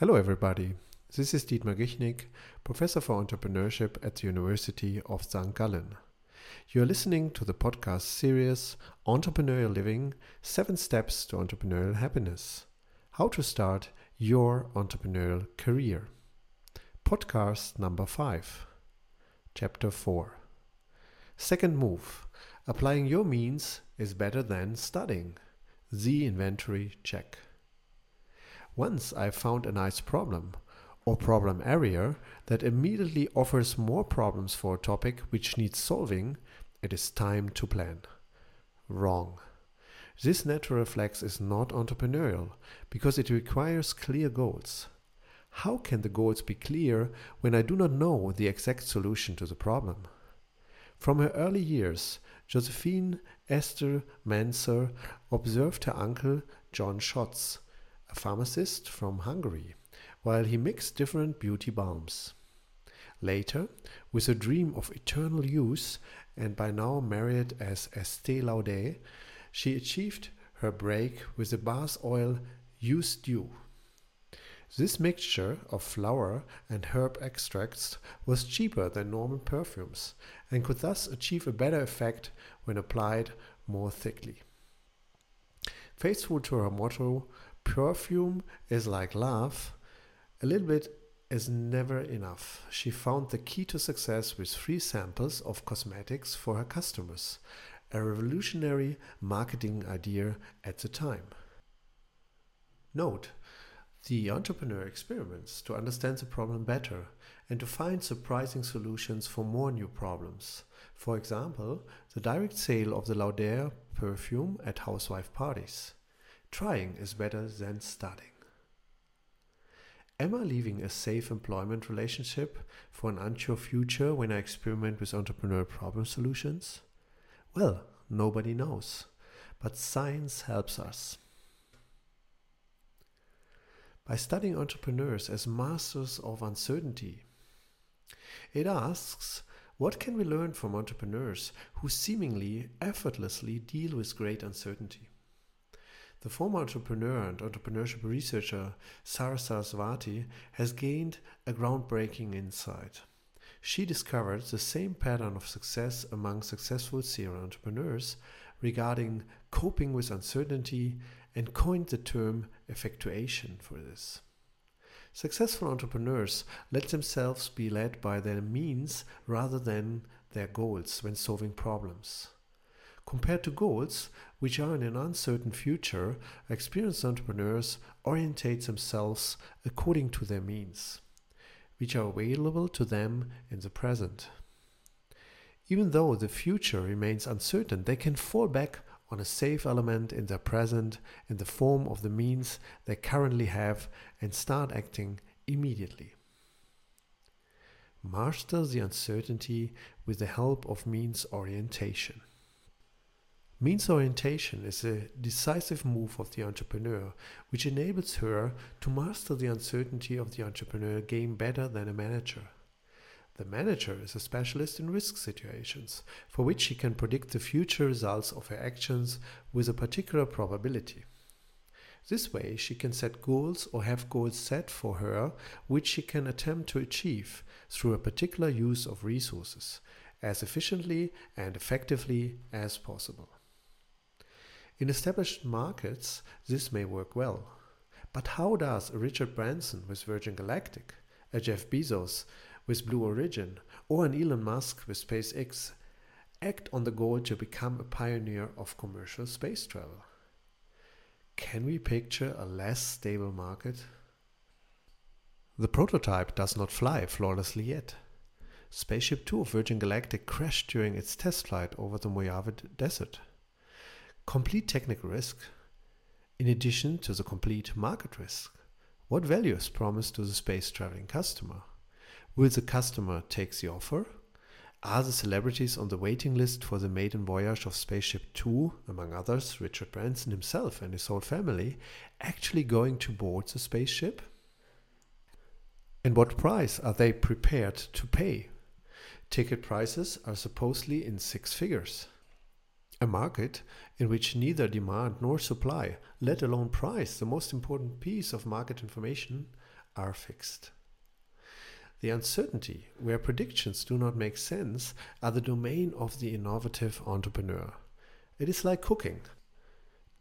Hello, everybody. This is Dietmar Grichnik, Professor for Entrepreneurship at the University of St. Gallen. You are listening to the podcast series Entrepreneurial Living Seven Steps to Entrepreneurial Happiness How to Start Your Entrepreneurial Career. Podcast number five, Chapter 4. Second move Applying your means is better than studying. The inventory check. Once I found a nice problem or problem area that immediately offers more problems for a topic which needs solving, it is time to plan. Wrong. This natural reflex is not entrepreneurial because it requires clear goals. How can the goals be clear when I do not know the exact solution to the problem? From her early years, Josephine Esther Mentzer observed her uncle John Schotz a pharmacist from Hungary, while he mixed different beauty balms. Later, with a dream of eternal youth and by now married as Estée Lauder, she achieved her break with the bath oil Youth Dew. This mixture of flower and herb extracts was cheaper than normal perfumes and could thus achieve a better effect when applied more thickly. Faithful to her motto, perfume is like love. A little bit is never enough. She found the key to success with free samples of cosmetics for her customers, a revolutionary marketing idea at the time. Note, the entrepreneur experiments to understand the problem better and to find surprising solutions for more new problems. For example, the direct sale of the Lauder perfume at housewife parties. Trying is better than studying. Am I leaving a safe employment relationship for an unsure future when I experiment with entrepreneurial problem solutions? Well, nobody knows, but science helps us. By studying entrepreneurs as masters of uncertainty, it asks what can we learn from entrepreneurs who seemingly effortlessly deal with great uncertainty? The former entrepreneur and entrepreneurship researcher Saras Sarasvathy has gained a groundbreaking insight. She discovered the same pattern of success among successful serial entrepreneurs regarding coping with uncertainty and coined the term effectuation for this. Successful entrepreneurs let themselves be led by their means rather than their goals when solving problems. Compared to goals, which are in an uncertain future, experienced entrepreneurs orientate themselves according to their means, which are available to them in the present. Even though the future remains uncertain, they can fall back on a safe element in their present in the form of the means they currently have and start acting immediately. Master the uncertainty with the help of means orientation. Means orientation is a decisive move of the entrepreneur, which enables her to master the uncertainty of the entrepreneurial game better than a manager. The manager is a specialist in risk situations, for which she can predict the future results of her actions with a particular probability. This way, she can set goals or have goals set for her which she can attempt to achieve through a particular use of resources as efficiently and effectively as possible. In established markets, this may work well. But how does Richard Branson with Virgin Galactic, a Jeff Bezos with Blue Origin, or an Elon Musk with SpaceX act on the goal to become a pioneer of commercial space travel? Can we picture a less stable market? The prototype does not fly flawlessly yet. Spaceship Two of Virgin Galactic crashed during its test flight over the Mojave Desert complete technical risk in addition to the complete market risk. What value is promised to the space traveling customer? Will the customer take the offer? Are the celebrities on the waiting list for the maiden voyage of Spaceship Two, among others Richard Branson himself and his whole family, actually going to board the spaceship? And what price are they prepared to pay? Ticket prices are supposedly in six figures. A market in which neither demand nor supply, let alone price, the most important piece of market information, are fixed. The uncertainty, where predictions do not make sense, are the domain of the innovative entrepreneur. It is like cooking.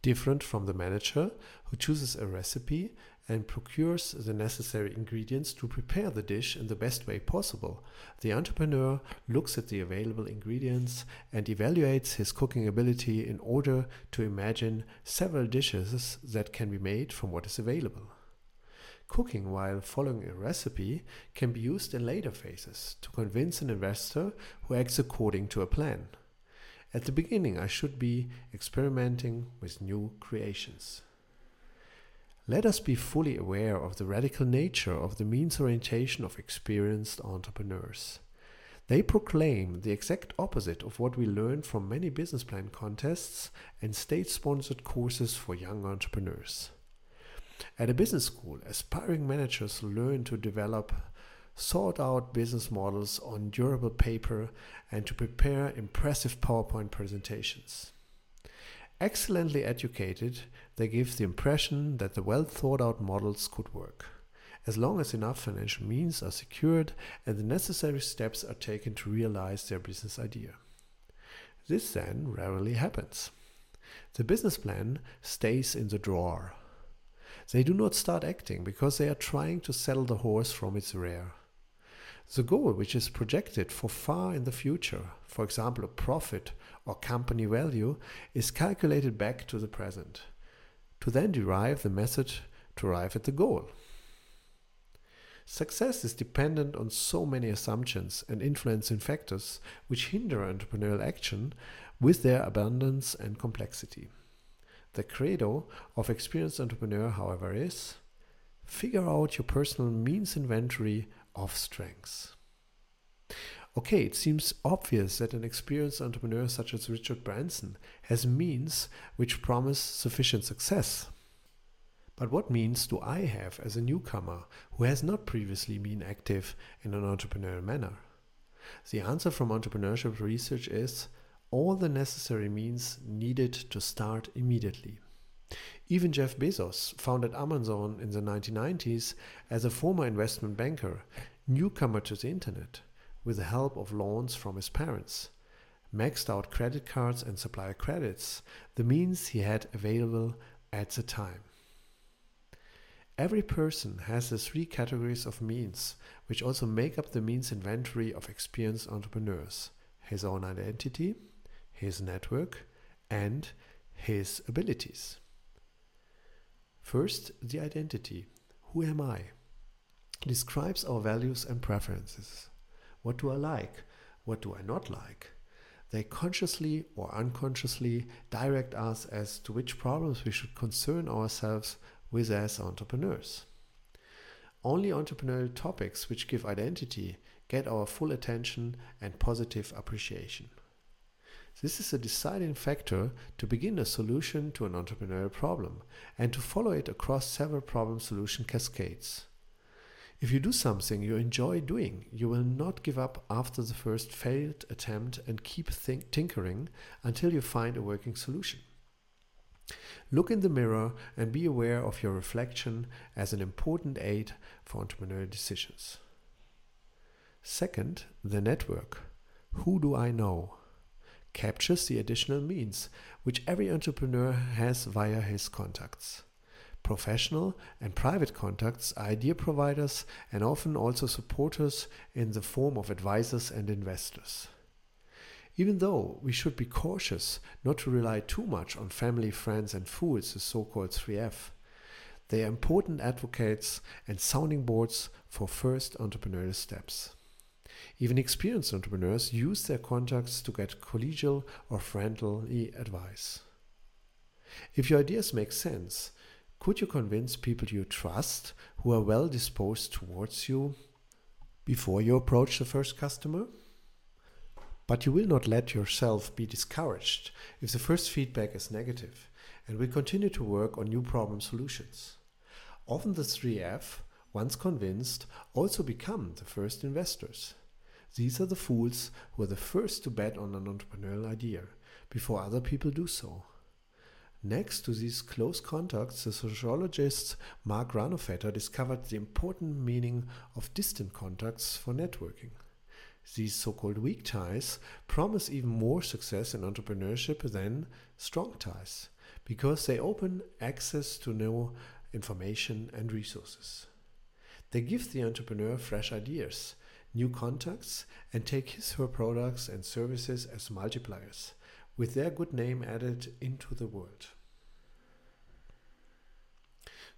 Different from the manager who chooses a recipe and procures the necessary ingredients to prepare the dish in the best way possible. The entrepreneur looks at the available ingredients and evaluates his cooking ability in order to imagine several dishes that can be made from what is available. Cooking while following a recipe can be used in later phases to convince an investor who acts according to a plan. At the beginning, I should be experimenting with new creations. Let us be fully aware of the radical nature of the means orientation of experienced entrepreneurs. They proclaim the exact opposite of what we learn from many business plan contests and state sponsored courses for young entrepreneurs. At a business school, aspiring managers learn to develop sort out business models on durable paper and to prepare impressive PowerPoint presentations. Excellently educated, they give the impression that the well thought out models could work, as long as enough financial means are secured and the necessary steps are taken to realize their business idea. This then rarely happens. The business plan stays in the drawer. They do not start acting because they are trying to sell the horse from its rear. The goal, which is projected for far in the future, for example, a profit or company value, is calculated back to the present to then derive the method to arrive at the goal. Success is dependent on so many assumptions and influencing factors which hinder entrepreneurial action with their abundance and complexity. The credo of experienced entrepreneur, however, is figure out your personal means inventory of strengths. Okay, it seems obvious that an experienced entrepreneur such as Richard Branson has means which promise sufficient success. But what means do I have as a newcomer who has not previously been active in an entrepreneurial manner? The answer from entrepreneurship research is all the necessary means needed to start immediately. Even Jeff Bezos founded Amazon in the 1990s as a former investment banker, newcomer to the internet with the help of loans from his parents, maxed out credit cards and supplier credits, the means he had available at the time. Every person has the three categories of means, which also make up the means inventory of experienced entrepreneurs his own identity, his network, and his abilities. First, the identity. Who am I? describes our values and preferences. What do I like? What do I not like? They consciously or unconsciously direct us as to which problems we should concern ourselves with as entrepreneurs. Only entrepreneurial topics which give identity get our full attention and positive appreciation. This is a deciding factor to begin a solution to an entrepreneurial problem and to follow it across several problem solution cascades. If you do something you enjoy doing, you will not give up after the first failed attempt and keep think- tinkering until you find a working solution. Look in the mirror and be aware of your reflection as an important aid for entrepreneurial decisions. Second, the network. Who do I know? Captures the additional means which every entrepreneur has via his contacts. Professional and private contacts are idea providers and often also supporters in the form of advisors and investors. Even though we should be cautious not to rely too much on family, friends, and fools, the so called 3F, they are important advocates and sounding boards for first entrepreneurial steps. Even experienced entrepreneurs use their contacts to get collegial or friendly advice. If your ideas make sense, could you convince people you trust who are well disposed towards you before you approach the first customer? But you will not let yourself be discouraged if the first feedback is negative and will continue to work on new problem solutions. Often the 3F, once convinced, also become the first investors. These are the fools who are the first to bet on an entrepreneurial idea before other people do so. Next to these close contacts, the sociologist Mark Granovetter discovered the important meaning of distant contacts for networking. These so called weak ties promise even more success in entrepreneurship than strong ties because they open access to new information and resources. They give the entrepreneur fresh ideas, new contacts, and take his her products and services as multipliers with their good name added into the world.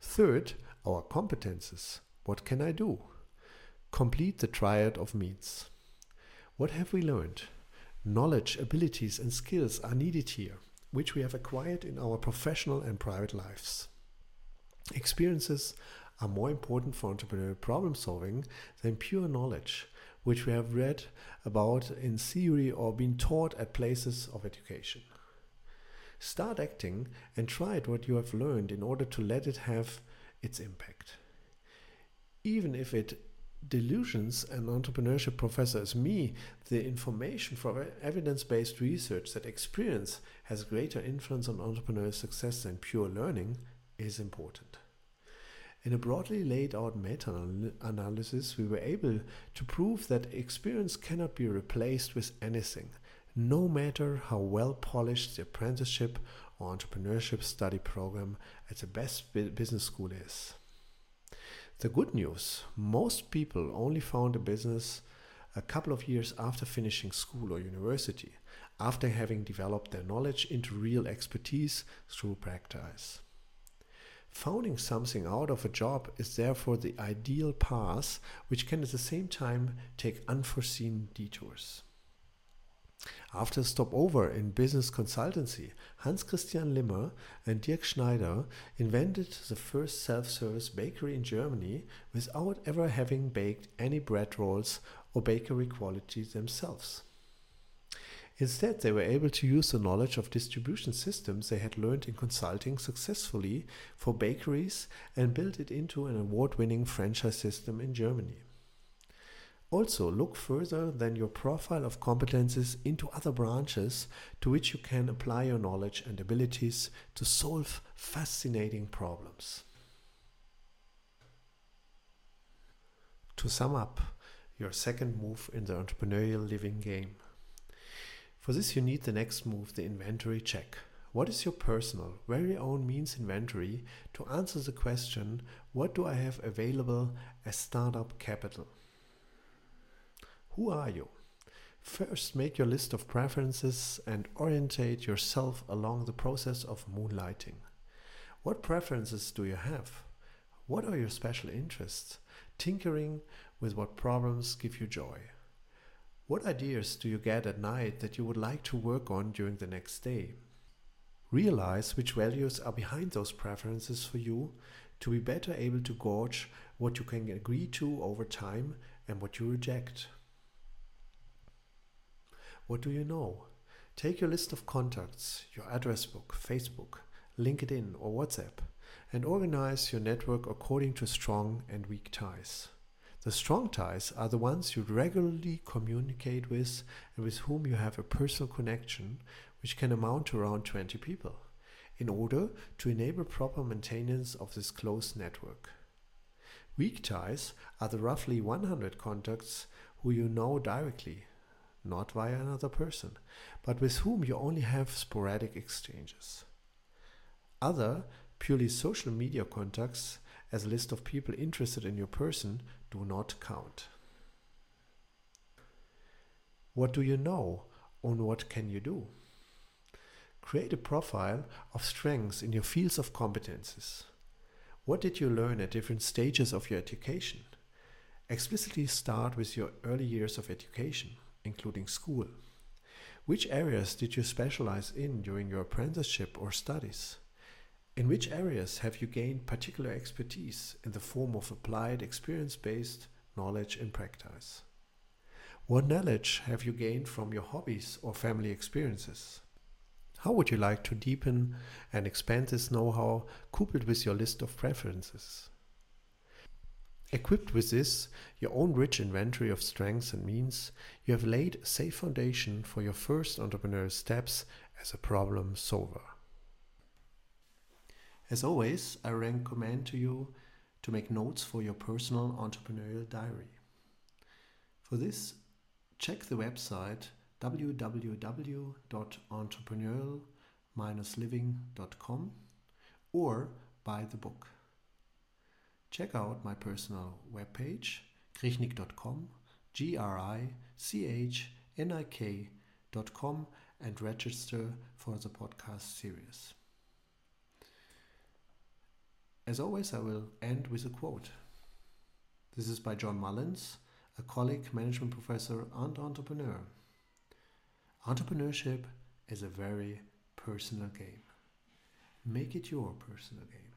Third, our competences. What can I do? Complete the triad of means. What have we learned? Knowledge, abilities, and skills are needed here, which we have acquired in our professional and private lives. Experiences are more important for entrepreneurial problem solving than pure knowledge, which we have read about in theory or been taught at places of education. Start acting and try it what you have learned in order to let it have its impact. Even if it delusions an entrepreneurship professor as me the information from evidence based research that experience has greater influence on entrepreneurial success than pure learning is important. In a broadly laid out meta analysis, we were able to prove that experience cannot be replaced with anything, no matter how well polished the apprenticeship or entrepreneurship study program at the best business school is. The good news most people only found a business a couple of years after finishing school or university, after having developed their knowledge into real expertise through practice. Founding something out of a job is therefore the ideal path, which can at the same time take unforeseen detours. After a stopover in business consultancy, Hans Christian Limmer and Dirk Schneider invented the first self service bakery in Germany without ever having baked any bread rolls or bakery quality themselves. Instead, they were able to use the knowledge of distribution systems they had learned in consulting successfully for bakeries and build it into an award winning franchise system in Germany. Also, look further than your profile of competences into other branches to which you can apply your knowledge and abilities to solve fascinating problems. To sum up, your second move in the entrepreneurial living game. For this, you need the next move, the inventory check. What is your personal, very own means inventory to answer the question what do I have available as startup capital? Who are you? First, make your list of preferences and orientate yourself along the process of moonlighting. What preferences do you have? What are your special interests? Tinkering with what problems give you joy. What ideas do you get at night that you would like to work on during the next day? Realize which values are behind those preferences for you to be better able to gauge what you can agree to over time and what you reject. What do you know? Take your list of contacts, your address book, Facebook, LinkedIn, or WhatsApp, and organize your network according to strong and weak ties. The strong ties are the ones you regularly communicate with and with whom you have a personal connection, which can amount to around 20 people, in order to enable proper maintenance of this close network. Weak ties are the roughly 100 contacts who you know directly, not via another person, but with whom you only have sporadic exchanges. Other purely social media contacts as a list of people interested in your person do not count. What do you know and what can you do? Create a profile of strengths in your fields of competences. What did you learn at different stages of your education? Explicitly start with your early years of education, including school. Which areas did you specialize in during your apprenticeship or studies? In which areas have you gained particular expertise in the form of applied experience based knowledge and practice? What knowledge have you gained from your hobbies or family experiences? How would you like to deepen and expand this know how coupled with your list of preferences? Equipped with this, your own rich inventory of strengths and means, you have laid a safe foundation for your first entrepreneurial steps as a problem solver. As always, I recommend to you to make notes for your personal entrepreneurial diary. For this, check the website www.entrepreneurial-living.com or buy the book. Check out my personal webpage, grichnik.com, G R I C H N I K.com, and register for the podcast series. As always, I will end with a quote. This is by John Mullins, a colleague, management professor, and entrepreneur. Entrepreneurship is a very personal game. Make it your personal game.